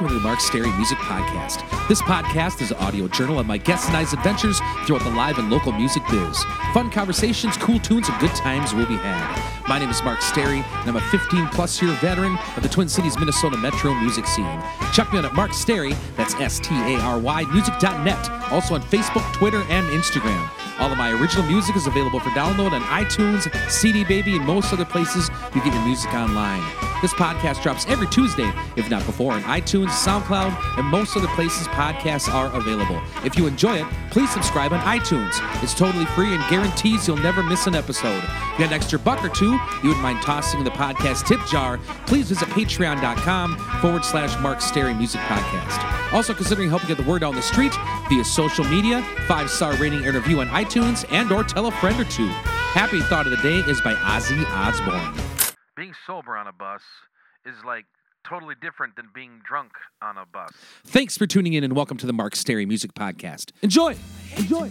Welcome to the Mark Stary Music Podcast. This podcast is an audio journal of my guests and I's adventures throughout the live and local music biz. Fun conversations, cool tunes, and good times will be had. My name is Mark Stary, and I'm a 15 plus year veteran of the Twin Cities, Minnesota metro music scene. Check me out at Mark Stary, that's S T A R Y, music.net. Also on Facebook, Twitter, and Instagram. All of my original music is available for download on iTunes, CD Baby, and most other places you get your music online. This podcast drops every Tuesday, if not before, on iTunes, SoundCloud, and most other places podcasts are available. If you enjoy it, please subscribe on iTunes. It's totally free and guarantees you'll never miss an episode. If you got an extra buck or two you wouldn't mind tossing in the podcast tip jar, please visit patreon.com forward slash Mark Stary Music Podcast. Also considering helping get the word out on the street via social media, five-star rating and review on iTunes, and or tell a friend or two. Happy Thought of the Day is by Ozzy Osbourne. Being sober on a bus is like totally different than being drunk on a bus. Thanks for tuning in and welcome to the Mark Stary Music Podcast. Enjoy! Enjoy!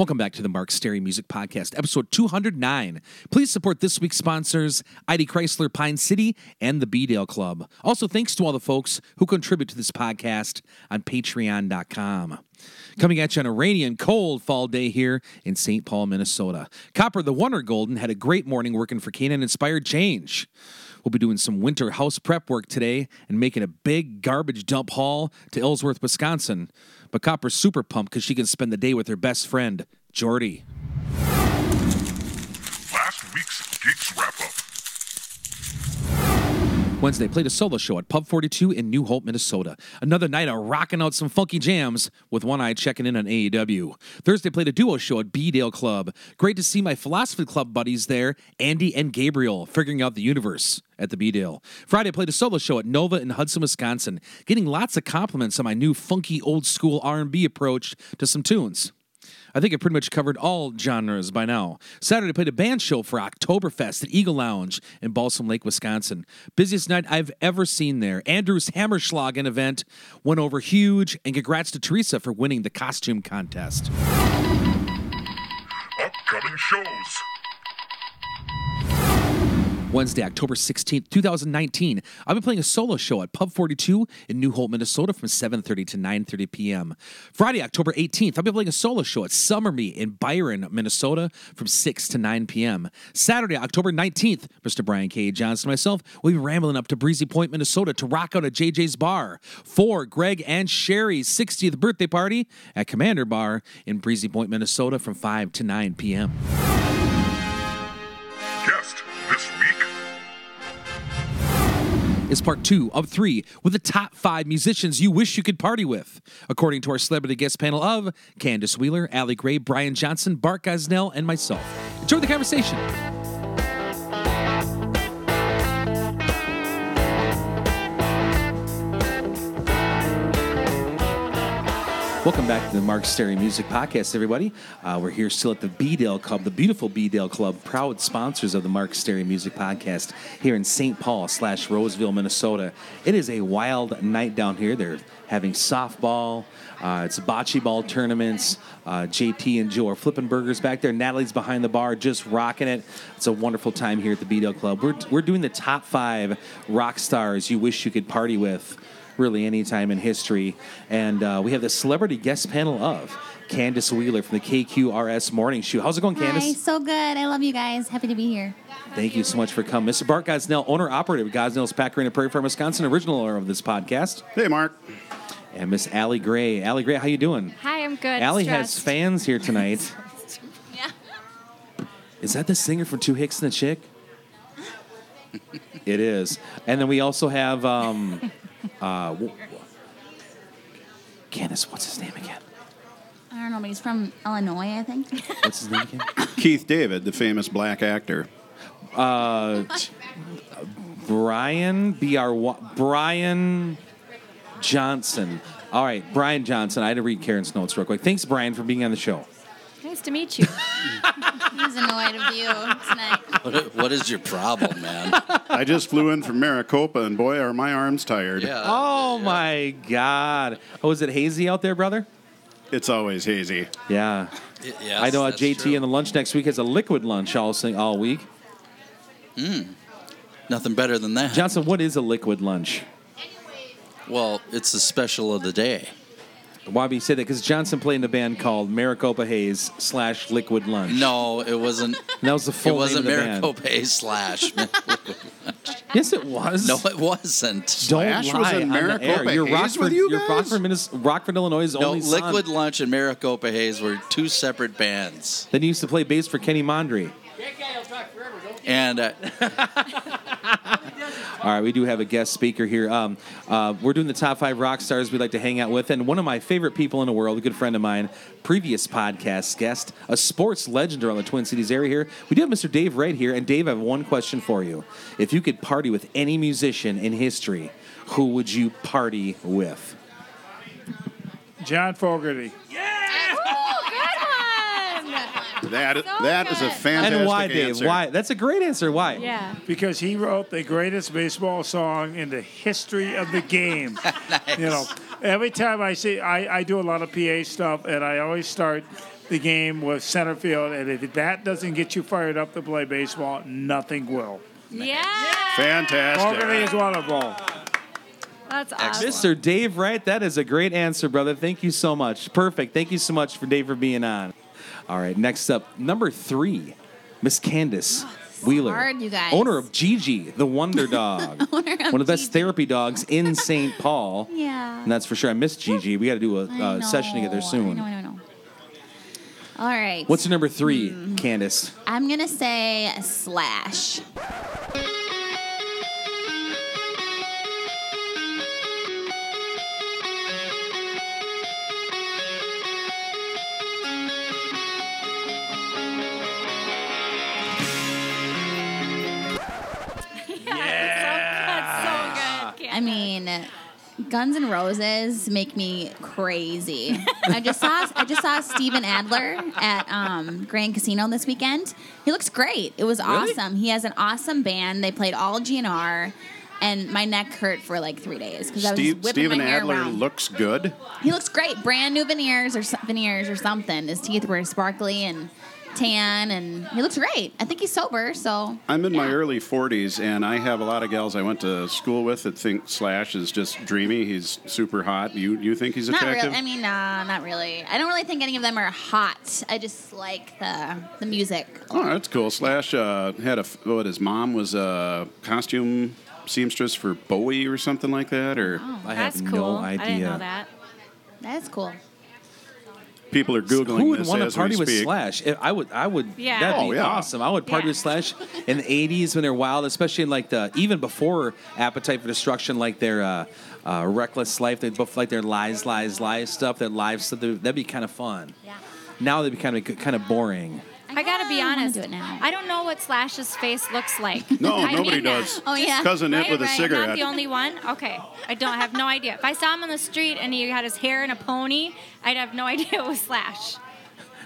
Welcome back to the Mark Stary Music Podcast, episode 209. Please support this week's sponsors, ID Chrysler Pine City and the B Dale Club. Also, thanks to all the folks who contribute to this podcast on patreon.com. Coming at you on a rainy and cold fall day here in St. Paul, Minnesota. Copper the Wonder Golden had a great morning working for Canaan Inspired Change. We'll be doing some winter house prep work today and making a big garbage dump haul to Ellsworth, Wisconsin. But Copper's super pumped because she can spend the day with her best friend, Jordy. Last week's Geeks Wrap Up. Wednesday, played a solo show at Pub 42 in New Hope, Minnesota. Another night of rocking out some funky jams with one eye checking in on AEW. Thursday, played a duo show at B Dale Club. Great to see my Philosophy Club buddies there, Andy and Gabriel, figuring out the universe at the B Dale. Friday, played a solo show at Nova in Hudson, Wisconsin, getting lots of compliments on my new funky old school R&B approach to some tunes. I think I pretty much covered all genres by now. Saturday played a band show for Oktoberfest at Eagle Lounge in Balsam Lake, Wisconsin. Busiest night I've ever seen there. Andrew's Hammerschlagen event went over huge, and congrats to Teresa for winning the costume contest. Upcoming shows. Wednesday, October 16th, 2019. I'll be playing a solo show at Pub 42 in New Hope, Minnesota from 7.30 to 9.30 p.m. Friday, October 18th, I'll be playing a solo show at Summer Me in Byron, Minnesota from 6 to 9 p.m. Saturday, October 19th, Mr. Brian K. Johnson and myself will be rambling up to Breezy Point, Minnesota to rock out at JJ's Bar for Greg and Sherry's 60th birthday party at Commander Bar in Breezy Point, Minnesota from 5 to 9 p.m. is part two of three with the top five musicians you wish you could party with, according to our celebrity guest panel of Candace Wheeler, Allie Gray, Brian Johnson, Bart Gosnell, and myself. Enjoy the conversation. Welcome back to the Mark Stary Music Podcast, everybody. Uh, we're here still at the B Dale Club, the beautiful B Dale Club, proud sponsors of the Mark Stary Music Podcast here in St. Paul slash Roseville, Minnesota. It is a wild night down here. They're having softball, uh, it's bocce ball tournaments. Uh, JT and Joe are flipping burgers back there. Natalie's behind the bar, just rocking it. It's a wonderful time here at the B Dale Club. We're, we're doing the top five rock stars you wish you could party with really any time in history. And uh, we have the celebrity guest panel of Candace Wheeler from the KQRS Morning Show. How's it going, Hi, Candace? so good. I love you guys. Happy to be here. Thank you so much for coming. Mr. Bart Gosnell, owner operator of Gosnell's Pack Arena Prairie Farm, Wisconsin, original owner of this podcast. Hey, Mark. And Miss Allie Gray. Allie Gray, how you doing? Hi, I'm good. Allie has fans here tonight. Yeah. Is that the singer from Two Hicks and the Chick? it is. And then we also have um, uh, w- Candace, what's his name again? I don't know, but he's from Illinois, I think. What's his name again? Keith David, the famous black actor. Uh, Brian B R Y- Brian Johnson. All right, Brian Johnson. I had to read Karen's notes real quick. Thanks, Brian, for being on the show. Nice to meet you. He's annoyed of you tonight. What, what is your problem, man? I just flew in from Maricopa, and boy, are my arms tired. Yeah. Oh my God! Oh, is it hazy out there, brother? It's always hazy. Yeah. Y- yes, I know uh, that's JT true. in the lunch next week has a liquid lunch all sing- all week. Nothing better than that. Johnson, what is a liquid lunch? Well, it's the special of the day. Why do you say that? Because Johnson played in a band called Maricopa Haze slash Liquid Lunch. No, it wasn't. And that was the It full wasn't name of the band. Maricopa Haze slash. Yes, it was. no, it wasn't. Don't Slash lie was in on the air. You're Haze Rockford, with you you're guys? Rockford, Minnes- Rockford, Illinois' No, only son. Liquid Lunch and Maricopa Haze were two separate bands. Then he used to play bass for Kenny Mondry. And uh, All right, we do have a guest speaker here. Um, uh, we're doing the top five rock stars we'd like to hang out with, and one of my favorite people in the world, a good friend of mine, previous podcast guest, a sports legend around the Twin Cities area here. We do have Mr. Dave Wright here, and Dave, I have one question for you. If you could party with any musician in history, who would you party with? John Fogerty. That that is a fantastic and why, Dave? answer. Why? That's a great answer. Why? Yeah. Because he wrote the greatest baseball song in the history of the game. nice. You know, every time I see, I, I do a lot of PA stuff, and I always start the game with center field. And if that doesn't get you fired up to play baseball, nothing will. Yeah. Fantastic. Fogerty is one of them. That's awesome. Mr. Dave Wright, that is a great answer, brother. Thank you so much. Perfect. Thank you so much for Dave for being on. All right, next up, number three, Miss Candace Wheeler, hard, you guys. owner of Gigi, the Wonder Dog, of one of the best Gigi. therapy dogs in St. Paul. Yeah. and that's for sure. I miss Gigi. We got to do a I uh, session together soon. I know, I know, I know. All right. What's your number 3 Hmm. Candace? I'm gonna say Slash. Guns N' Roses make me crazy. I just saw I just saw Steven Adler at um, Grand Casino this weekend. He looks great. It was awesome. He has an awesome band. They played all GNR. And my neck hurt for like three days because I was Steve, whipping Steven my hair Adler around. looks good. He looks great. Brand new veneers or veneers or something. His teeth were sparkly and tan, and he looks great. I think he's sober, so I'm in my early 40s, and I have a lot of gals I went to school with that think Slash is just dreamy. He's super hot. You you think he's Not attractive? really. I mean, nah, not really. I don't really think any of them are hot. I just like the the music. Oh, that's cool. Slash uh, had a what? His mom was a costume seamstress for Bowie or something like that. Or I That's have cool. no I didn't idea. know that. That's cool. People are googling Who would this want to as party we with speak. Slash? If I would, I would. Yeah. that'd Oh, be yeah. awesome. I would party Yeah. with Slash in the '80s when they're wild, especially in like the even before Appetite for Destruction, like their uh, uh, Reckless Life, they both like their Lies, Lies, Lies stuff, their live stuff. That'd be kind of fun. Yeah. Now they'd be kind of kind of boring. I gotta be ah, honest. do it now. I don't know what Slash's face looks like. No, I nobody mean does. that. Oh yeah. Cousin Right, it with a right. cigarette. Not the only one. Okay, I don't have no idea. If I saw him on the street and he had his hair in a pony, I'd have no idea it was Slash.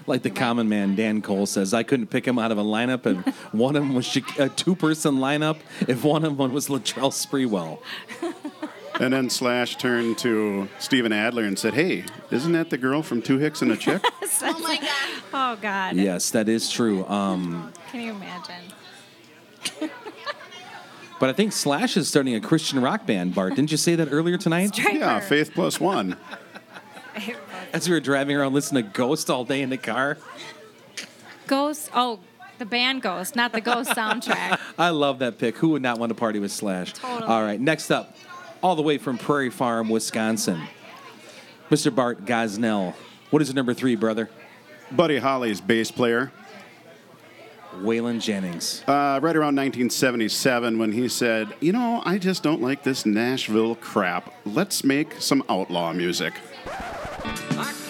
Like the common man Dan Cole says, I couldn't pick him out of a lineup, and one of them was a two-person lineup. If one of them was Latrell Sprewell, And then Slash turned to Steven Adler and said, "Hey, isn't that the girl from Two Hicks and a Chick?" Oh my god. Oh God. yes, that is true. Um, Can you imagine? but I think Slash is starting a Christian rock band. Bart, didn't you say that earlier tonight? yeah, Faith Plus One. As we were driving around listening to Ghost all day in the car. Ghost. Oh, the band Ghost, not the Ghost soundtrack. I love that pick. Who would not want to party with Slash? Totally. All right, next up, all the way from Prairie Farm, Wisconsin, Mr. Bart Gosnell. What is your number three, brother? Buddy Holly's bass player. Waylon Jennings. Uh, right around 1977, when he said, "You know, I just don't like this Nashville crap. Let's make some outlaw music." I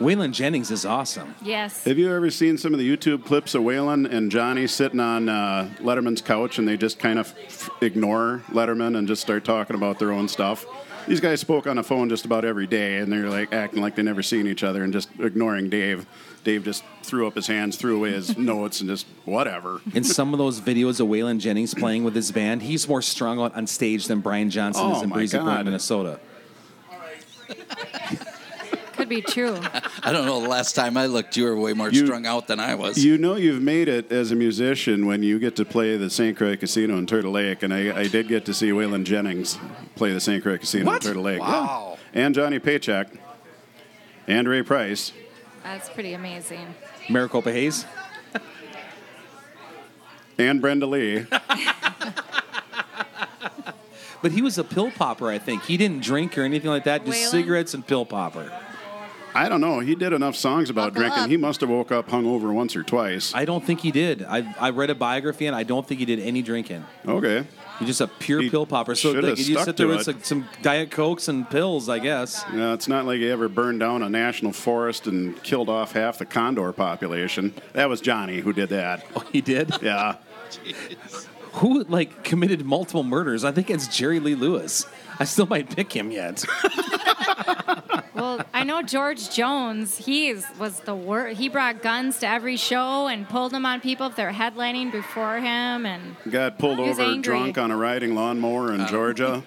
Waylon Jennings is awesome. Yes. Have you ever seen some of the YouTube clips of Waylon and Johnny sitting on uh, Letterman's couch and they just kind of f- ignore Letterman and just start talking about their own stuff? These guys spoke on the phone just about every day and they're like acting like they never seen each other and just ignoring Dave. Dave just threw up his hands, threw away his notes, and just whatever. In some of those videos of Waylon Jennings playing with his band, he's more strung out on stage than Brian Johnson Oh, is in Breezy Point, God. Minnesota. Could be true. I don't know. The last time I looked, you were way more You- strung out than I was. You know you've made it as a musician when you get to play the St. Croix Casino in Turtle Lake, and I, I did get to see Waylon Jennings play the St. Croix Casino What? in Turtle Lake. Wow. Yeah. And Johnny Paycheck, and Ray Price. That's pretty amazing. Maricopa Haze. and Brenda Lee. But he was a pill popper, I think. He didn't drink or anything like that, just Waylon? cigarettes and pill popper. I don't know. He did enough songs about Buckle drinking. up. He must have woke up hungover once or twice. I don't think he did. I, I read a biography and I don't think he did any drinking. Okay. He's just a pure He pill popper. So shoulda like, you stuck sit there to with it. like, some Diet Cokes and pills, I guess. Yeah, it's not like he ever burned down a national forest and killed off half the condor population. That was Johnny who did that. Oh, he did? Yeah. Who like committed multiple murders? I think it's Jerry Lee Lewis. I still might pick him yet. Well, I know George Jones. He was the worst. He brought guns to every show and pulled them on people if they're headlining before him. And Got pulled over angry. drunk on a riding lawnmower in Georgia.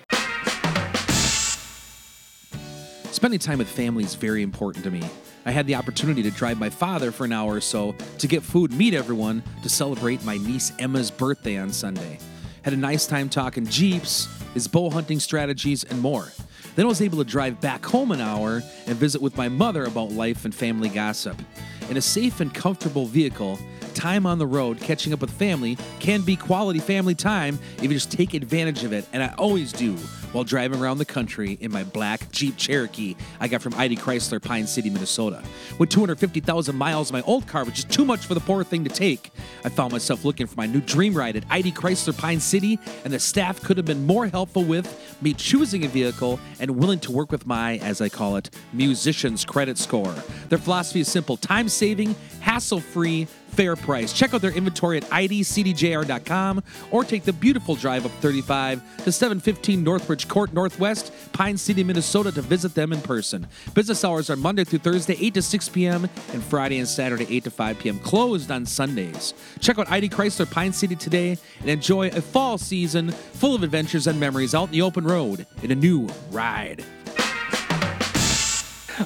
Spending time with family is very important to me. I had the opportunity to drive my father for an hour or so to get food, meet everyone, to celebrate my niece Emma's birthday on Sunday. Had a nice time talking Jeeps, his bow hunting strategies, and more. Then I was able to drive back home an hour and visit with my mother about life and family gossip. In a safe and comfortable vehicle, time on the road, catching up with family can be quality family time if you just take advantage of it, and I always do while driving around the country in my black Jeep Cherokee I got from ID Chrysler, Pine City, Minnesota. With 250,000 miles, my old car was just too much for the poor thing to take. I found myself looking for my new dream ride at ID Chrysler, Pine City, and the staff could have been more helpful with me choosing a vehicle and willing to work with my, as I call it, musician's credit score. Their philosophy is simple time saving, hassle free, fair price. Check out their inventory at idcdjr.com or take the beautiful drive up 35 to 715 Northbridge Court Northwest, Pine City, Minnesota to visit them in person. Business hours are Monday through Thursday, 8 to 6 p.m., and Friday and Saturday, 8 to 5 p.m., closed on Sundays. Check out ID Chrysler Pine City today and enjoy a fall season full of adventures and memories out in the open road in a new ride.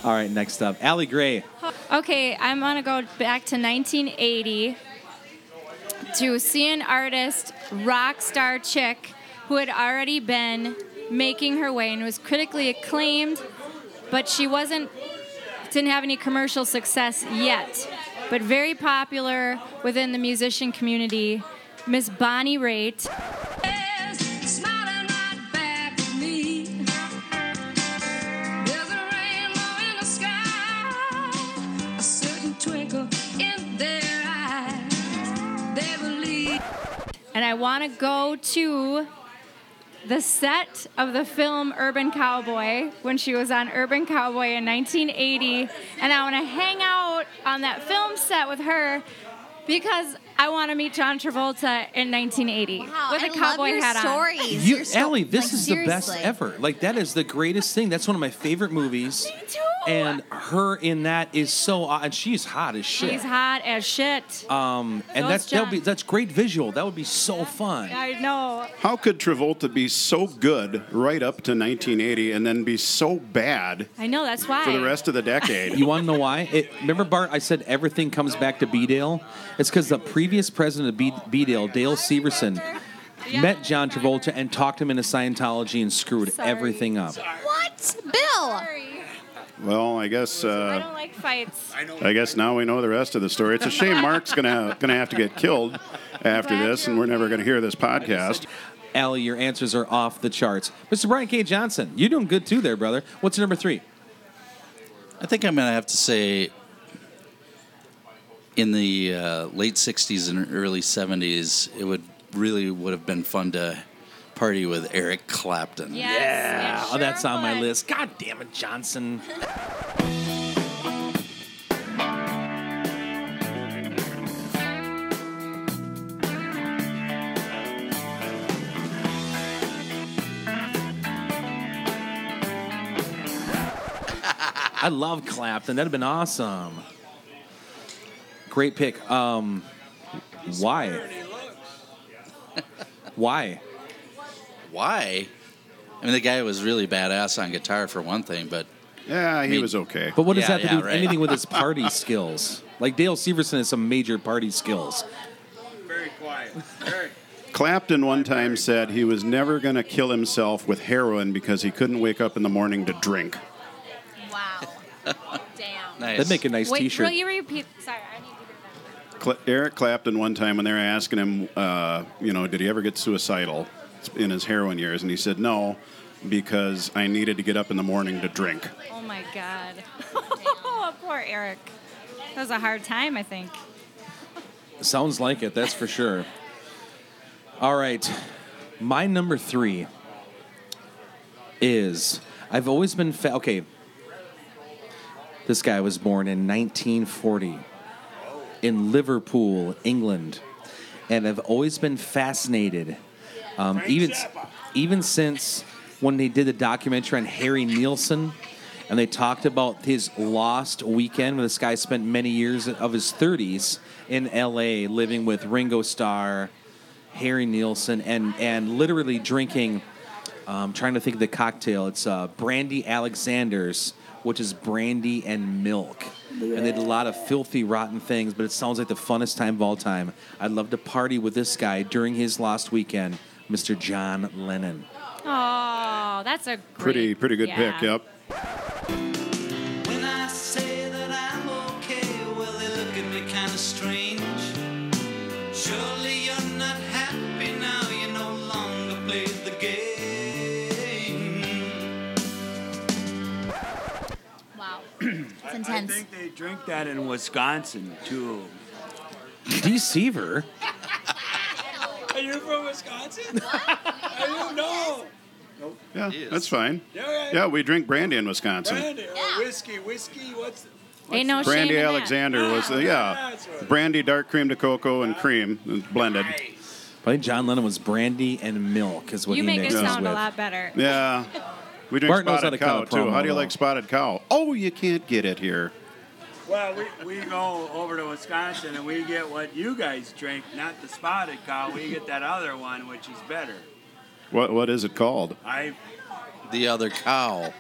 All right, next up, Allie Gray. okay, I'm gonna go back to 1980 to see an artist, rock star chick, who had already been making her way and was critically acclaimed, but she wasn't didn't have any commercial success yet, but very popular within the musician community. Miss Bonnie Raitt. Smiling right back at me. There's a rainbow in the sky, a certain twinkle in their eyes. They believe. and I want to go to the set of the film Urban Cowboy when she was on Urban Cowboy in 1980, and I want to hang out on that film set with her because I want to meet John Travolta in 1980 Wow, with a I cowboy love your hat on. stories. You, Your sto- Allie, this like, is the best ever. Like that is the greatest thing. That's one of my favorite movies. Me too. And her in that is so, and she's hot as shit. She's hot as shit. Um, and So that's that would be that's great visual. That would be so fun. I know. How could Travolta be so good right up to 1980 and then be so bad I know. That's why. for the rest of the decade? You want to know why? It, remember, Bart? I said everything comes back to B Dale. It's because the previous president of B, B Dale, Dale Severson, met John Travolta and talked him into Scientology and screwed Sorry. everything up. What? Bill! Sorry. well, I guess I uh, don't like fights. I guess now we know the rest of the story. It's a shame Mark's gonna gonna have to get killed after Glad this, you're and we're never gonna hear this podcast. Allie, your answers are off the charts. Mr. Brian K. Johnson, you're doing good too there, brother. What's your number three? I think I'm going to have to say in the uh, late 60s and early 70s, it would really would have been fun to party with Eric Clapton. Yes, yeah, sure oh, that's on my list. God damn it, Johnson. I love Clapton. That'd have been awesome. Great pick. Um, why? Why? Why? I mean, the guy was really badass on guitar for one thing, but Yeah, he mean- was okay. But what does Yeah, that have to yeah, do with right. anything with his party skills? Like Dale Severson has some major party skills. Very quiet. Very. Clapton one time said he was never going to kill himself with heroin because he couldn't wake up in the morning to drink. Wow. Damn. nice. That'd make a nice Wait, T-shirt. will you repeat? Sorry, I need to. Cla Eric Clapton one time when they were asking him, uh, you know, did he ever get suicidal in his heroin years, and he said no, because I needed to get up in the morning to drink. Oh my God. oh, poor Eric. That was a hard time, I think. Sounds like it, that's for sure. All right. My number three is I've always been fa- okay. This guy was born in 1940 in Liverpool, England, and I've always been fascinated, um, even even since when they did the documentary on Harry Nilsson, and they talked about his lost weekend when this guy spent many years of his 30s in L.A. living with Ringo Starr, Harry Nilsson, and and literally drinking. Um, trying to think of the cocktail. It's uh, Brandy Alexander's, which is brandy and milk. And they did a lot of filthy, rotten things, but it sounds like the funnest time of all time. I'd love to party with this guy during his last weekend, Mr. John Lennon. Oh, that's a great, Pretty pretty good yeah. pick. Yep. Intense. I think they drink that in Wisconsin too. Deceiver? Are you from Wisconsin? I don't know. Yeah, that's fine. Yeah, Yeah, we drink brandy in Wisconsin. Brandy or whiskey, whiskey. What's the, Ain't no Brandy shame in that. Alexander was the ah, yeah, brandy, dark cream to cocoa, and ah. cream and blended. I think John Lennon was brandy and milk, is what You he make it mixed sound with. a lot better. Yeah. We drink Bart knows how spotted to cut cow a too. promo, How do you though. like spotted cow? Oh, you can't get it here. well, we, we go over to Wisconsin and we get what you guys drink, not the spotted cow. We get that other one, which is better. What what is it called? I the other cow.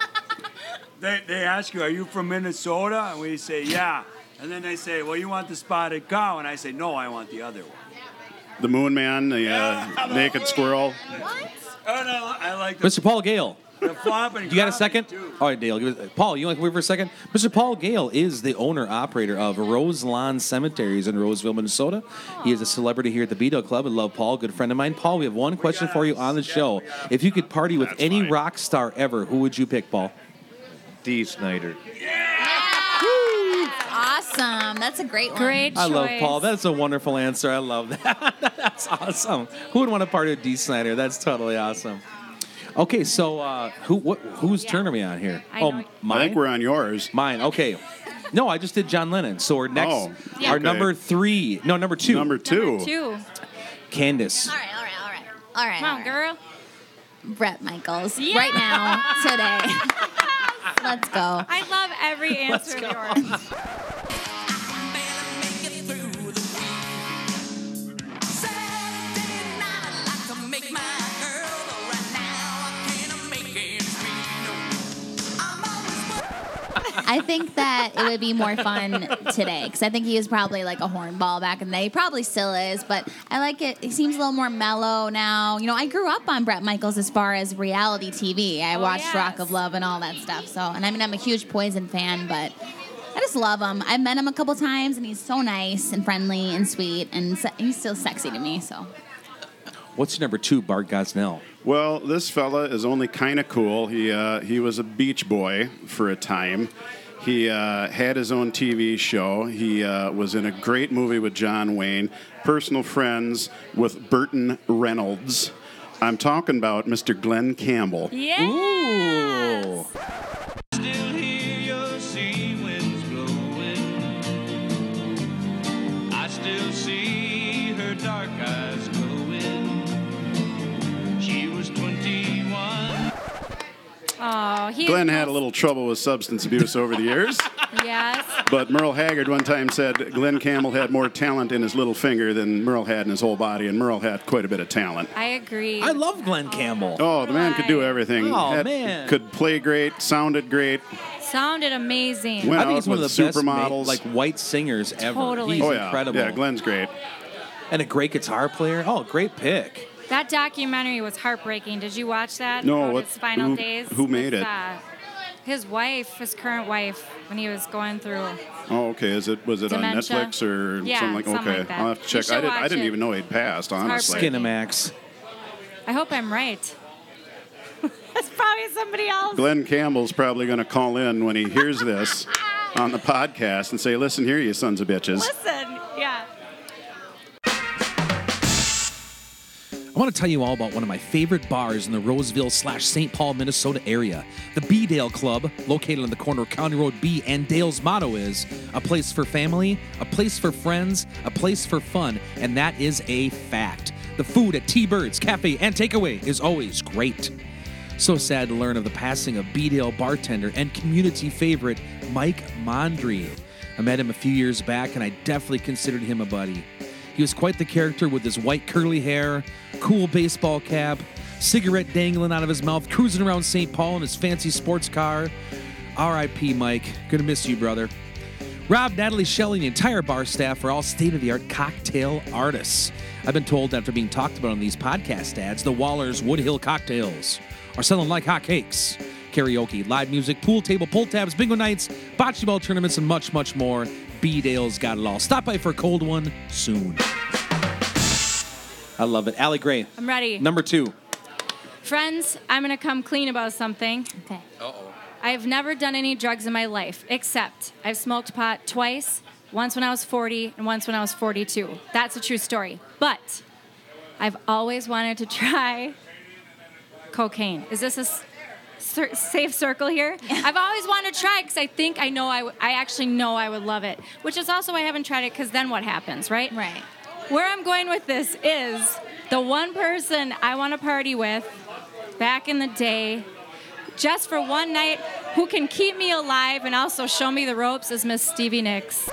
they, they ask you, are you from Minnesota? And we say, yeah. And then they say, well, you want the spotted cow? And I say, no, I want the other one. The Moon Man, the uh, naked squirrel. What? Oh no, I like the, Mr. Paul Gale. The flopping. You got a second? All right, Dale. Give it, Paul, you want to wait for a second? Mr. Paul Gale is the owner operator of Rose Lawn Cemeteries in Roseville, Minnesota. He is a celebrity here at the B Dale Club. I love Paul, good friend of mine. Paul, we have one question for you on the show. If you could party with any rock star ever, who would you pick, Paul? Dee Snider. Awesome. That's a great one. Great I love choice. Paul. That's a wonderful answer. I love that. That's awesome. Who would want to party with Dee Snider? That's totally awesome. Okay, so uh, who what whose turn are we on here? I oh, know- I think we're on yours. Mine. Okay. No, I just did John Lennon. So our next, Oh, Yeah. our okay. number three, no, number two, Number two. Number two. Candace. All right, all right, all right. All right. Come on, right. girl. Bret Michaels. Yeah. Right now, today. Let's go. I love every answer of yours. I think that it would be more fun today because I think he was probably like a hornball back in the day. He probably still is, but I like it. He seems a little more mellow now. You know, I grew up on Bret Michaels as far as reality TV. I Oh, watched yes. Rock of Love and all that stuff. So, and I mean, I'm a huge Poison fan, but I just love him. I've met him a couple times, and he's so nice and friendly and sweet, and se- he's still sexy to me. So, What's your number two, Bart Gosnell? Well, this fella is only kind of cool. He uh, he was a beach boy for a time. He uh, had his own TV show. He uh, was in a great movie with John Wayne. Personal friends with Burton Reynolds. I'm talking about Mr. Glen Campbell. Yeah. Still Oh, he Glen had a little trouble with substance abuse over the years, Yes. but Merle Haggard one time said Glen Campbell had more talent in his little finger than Merle had in his whole body, and Merle had quite a bit of talent. I agree. I love Glen Campbell. Oh, the man could do everything. Oh, Had- man. Could play great, sounded great. Sounded amazing. Went I think out he's one of with the best supermodels. ma- like white singers ever. Totally. He's oh, yeah. incredible. Yeah, Glen's great. and a great guitar player. Oh, great pick. That documentary was heartbreaking. Did you watch that? No, About what- his final who- days. who made With, it? Uh, his wife, his current wife, when he was going through. Oh, okay. Is it was it Dementia. on Netflix or Yeah, something like? something Okay, like that. I'll have to check. I didn't. I didn't it. even know he'd passed. Honestly. heartbreaking. Skinamax. I hope I'm right. That's probably somebody else. Glen Campbell's probably going to call in when he hears this on the podcast and say, "Listen here, you sons of bitches." Listen, yeah. I want to tell you all about one of my favorite bars in the Roseville slash St. Paul, Minnesota area. The B Dale Club, located on the corner of County Road B and Dale's motto is a place for family, a place for friends, a place for fun, and that is a fact. The food at T Birds Cafe and Takeaway is always great. So sad to learn of the passing of B Dale bartender and community favorite Mike Mondry. I met him a few years back and I definitely considered him a buddy. He was quite the character with his white curly hair, cool baseball cap, cigarette dangling out of his mouth, cruising around St. Paul in his fancy sports car. R.I.P. Mike. Gonna miss you, brother. Rob, Natalie, Shelley, and the entire bar staff are all state of the art cocktail artists. I've been told after being talked about on these podcast ads, the Waller's Woodhill cocktails are selling like hotcakes. Karaoke, live music, pool table, pull tabs, bingo nights, bocce ball tournaments, and much, much more. B Dale's got it all. Stop by for a cold one soon. I love it. Allie Gray, I'm ready. number two. Friends, I'm going to come clean about something. Okay. Uh-oh. I've never done any drugs in my life, except I've smoked pot twice, once when I was 40 and once when I was 42. That's a true story. But I've always wanted to try cocaine. Is this a cir- safe circle here? I've always wanted to try because I think I know I, w- I actually know I would love it, which is also why I haven't tried it because then what happens, right? Right. Where I'm going with this is the one person I want to party with back in the day, just for one night, who can keep me alive and also show me the ropes is Miss Stevie Nicks.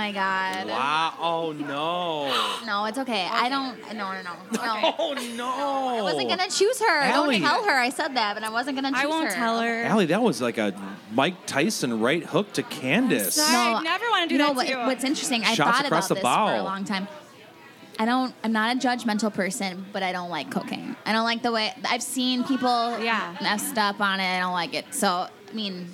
My god. Wow. Oh, no. No, it's okay. I don't. No, no, no. No. Oh, no. I wasn't gonna choose her. Allie. Don't tell her I said that, but I wasn't gonna choose I won't her. tell her. Allie, that was like a Mike Tyson right hook to Candace. sorry. I never wanna do you know that what, to you. What's interesting, I Shots thought across about the this bow. for a long time. I don't. I'm not a judgmental person, but I don't like cocaine. I don't like the way I've seen people Yeah. messed up on it. I don't like it. So I mean,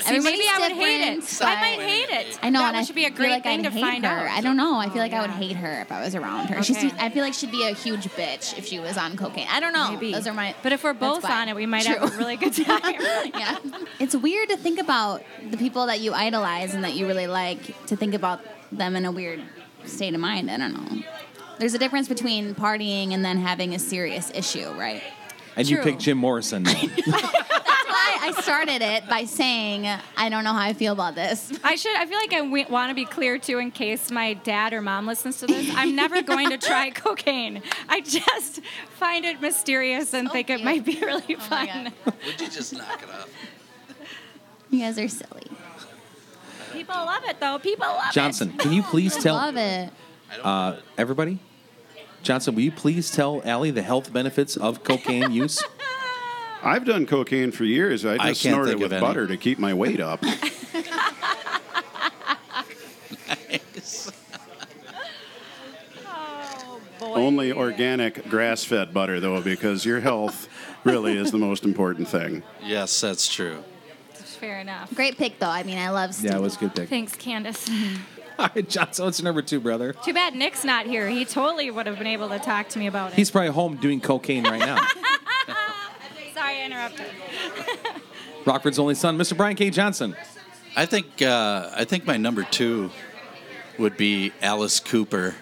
See, maybe I would hate it. different, I might hate it. I know, That and I should be a great like thing I'd to find her. out. I don't know. I feel like I yeah. would hate her if I was around her. She's. I feel like she'd be a huge bitch if she was on cocaine. I don't know. Maybe. Those are my. But if we're both on it, we might True. have a really good time. yeah. It's weird to think about the people that you idolize and that you really like to think about them in a weird state of mind. I don't know. There's a difference between partying and then having a serious issue, right? And you True. picked Jim Morrison. That's why I started it by saying I don't know how I feel about this. I should. I feel like I w- want to be clear too, in case my dad or mom listens to this. I'm never going to try cocaine. I just find it mysterious and think it might be really fun. Would you just knock it off? You guys are silly. People love it though. People love it. Johnson, can you please I tell love it. uh, everybody? Johnson, will you please tell Allie the health benefits of cocaine use? I've done cocaine for years. I just I snort it with butter to keep my weight up. Only organic grass-fed butter, though, because your health really is the most important thing. Yes, that's true. Fair enough. Great pick, though. I mean, I love Steve. yeah, it was a good pick. Thanks, Candace. All right, Johnson, what's your number two, brother? Too bad Nick's not here. He totally would have been able to talk to me about it. He's probably home doing cocaine right now. Sorry, I interrupted. Rockford's only son, Mr. Brian K. Johnson. I think uh, I think my number two would be Alice Cooper.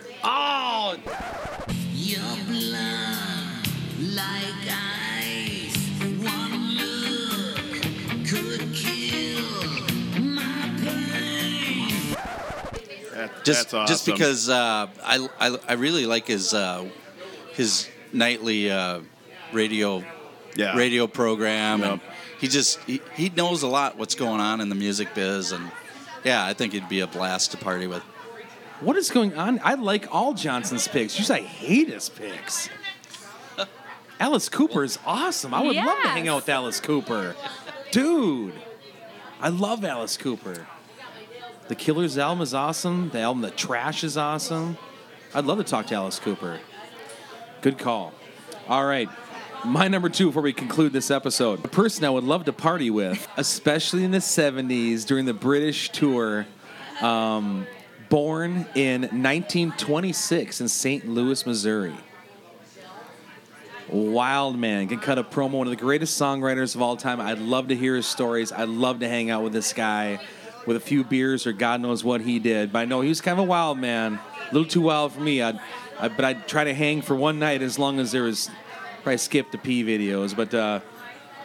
Just That's just because uh, I, I I really like his uh, his nightly uh, radio Yeah. radio program, and he just he, he knows a lot what's going on in the music biz, and yeah, I think he'd be a blast to party with. What is going on? I like all Johnson's picks. Usually I hate his picks. Alice Cooper is awesome. I would love to hang out with Alice Cooper. Dude, I love Alice Cooper. The Killers album is awesome. The album The Trash is awesome. I'd love to talk to Alice Cooper. Good call. All right. My number two before we conclude this episode. A person I would love to party with, especially in the 70s during the British tour, um, born in 1926 in St. Louis, Missouri. Wild man can cut a promo. One of the greatest songwriters of all time. I'd love to hear his stories. I'd love to hang out with this guy with a few beers or God knows what he did. But I know he was kind of a wild man. A little too wild for me. I'd, I, but I'd try to hang for one night as long as there was. Probably skip the P videos, but uh,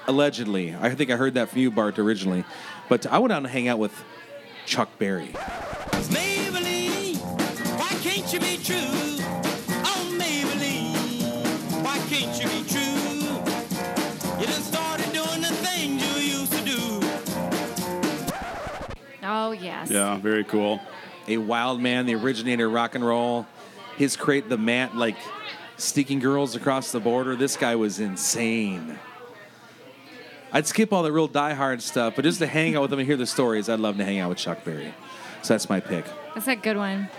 allegedly, I think I heard that from you, Bart, originally. But I went out to hang out with Chuck Berry. Maybelline, why can't you be true? Oh yes. Yeah, very cool. A wild man, the originator of rock and roll. His crate, the mat, like sneaking girls across the border. This guy was insane. I'd skip all the real diehard stuff, but just to hang out with him and hear the stories, I'd love to hang out with Chuck Berry. So that's my pick. That's a good one.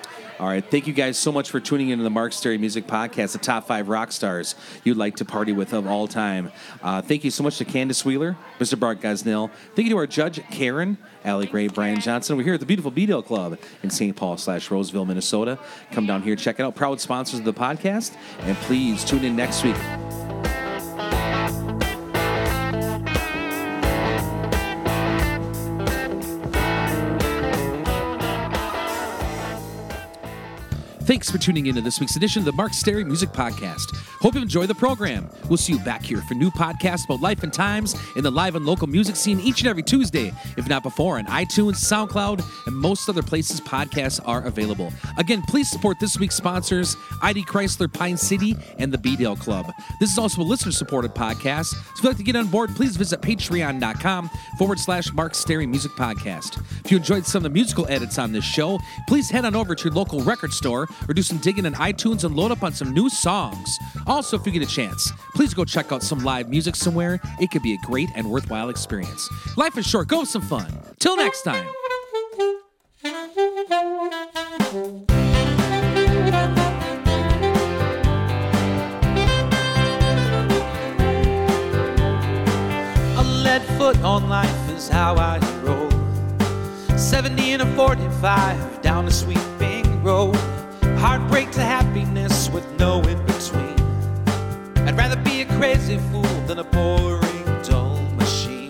All right. Thank you guys so much for tuning into the Mark Stary Music Podcast, the top five rock stars you'd like to party with of all time. Uh, thank you so much to Candace Wheeler, Mr. Bart Gosnell. Thank you to our judge, Karen, Allie Gray, Brian Johnson. We're here at the beautiful B Dale Club in St. Paul slash Roseville, Minnesota. Come down here, check it out. Proud sponsors of the podcast. And please tune in next week. Thanks for tuning in to this week's edition of the Mark Stary Music Podcast. Hope you enjoy the program. We'll see you back here for new podcasts about life and times in the live and local music scene each and every Tuesday, if not before, on iTunes, SoundCloud, and most other places podcasts are available. Again, please support this week's sponsors, ID Chrysler Pine City and the B-Dale Club. This is also a listener-supported podcast, so if you'd like to get on board, please visit patreon.com forward slash Mark Stary Music Podcast. If you enjoyed some of the musical edits on this show, please head on over to your local record store or do some digging on iTunes and load up on some new songs. Also, if you get a chance, please go check out some live music somewhere. It could be a great and worthwhile experience. Life is short, go have some fun. Till next time. A foot on life is how I roll. 70 and a 45 down the sweeping road. Heartbreak to happiness with no in between. I'd rather be a crazy fool than a boring, dull machine.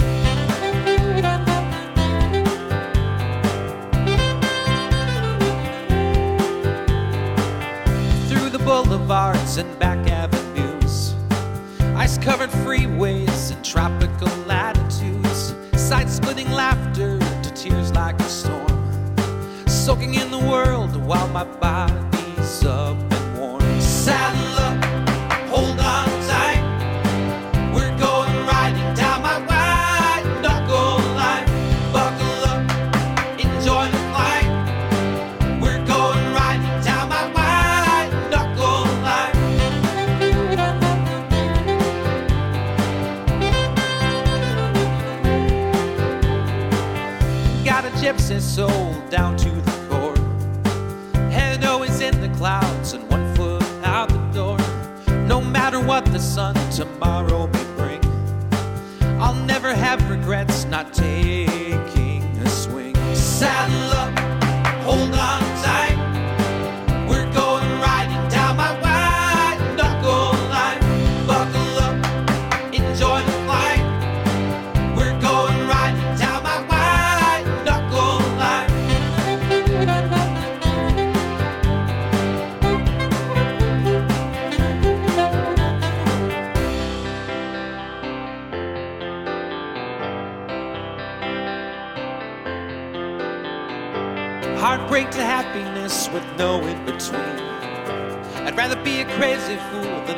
Through the boulevards and back avenues. Ice covered freeways and tropical latitudes. Side splitting laughter to tears like a storm. Soaking in the world while my body's up and warm. Saddle tomorrow may bring, I'll never have regrets not taking a swing. Saddle I'd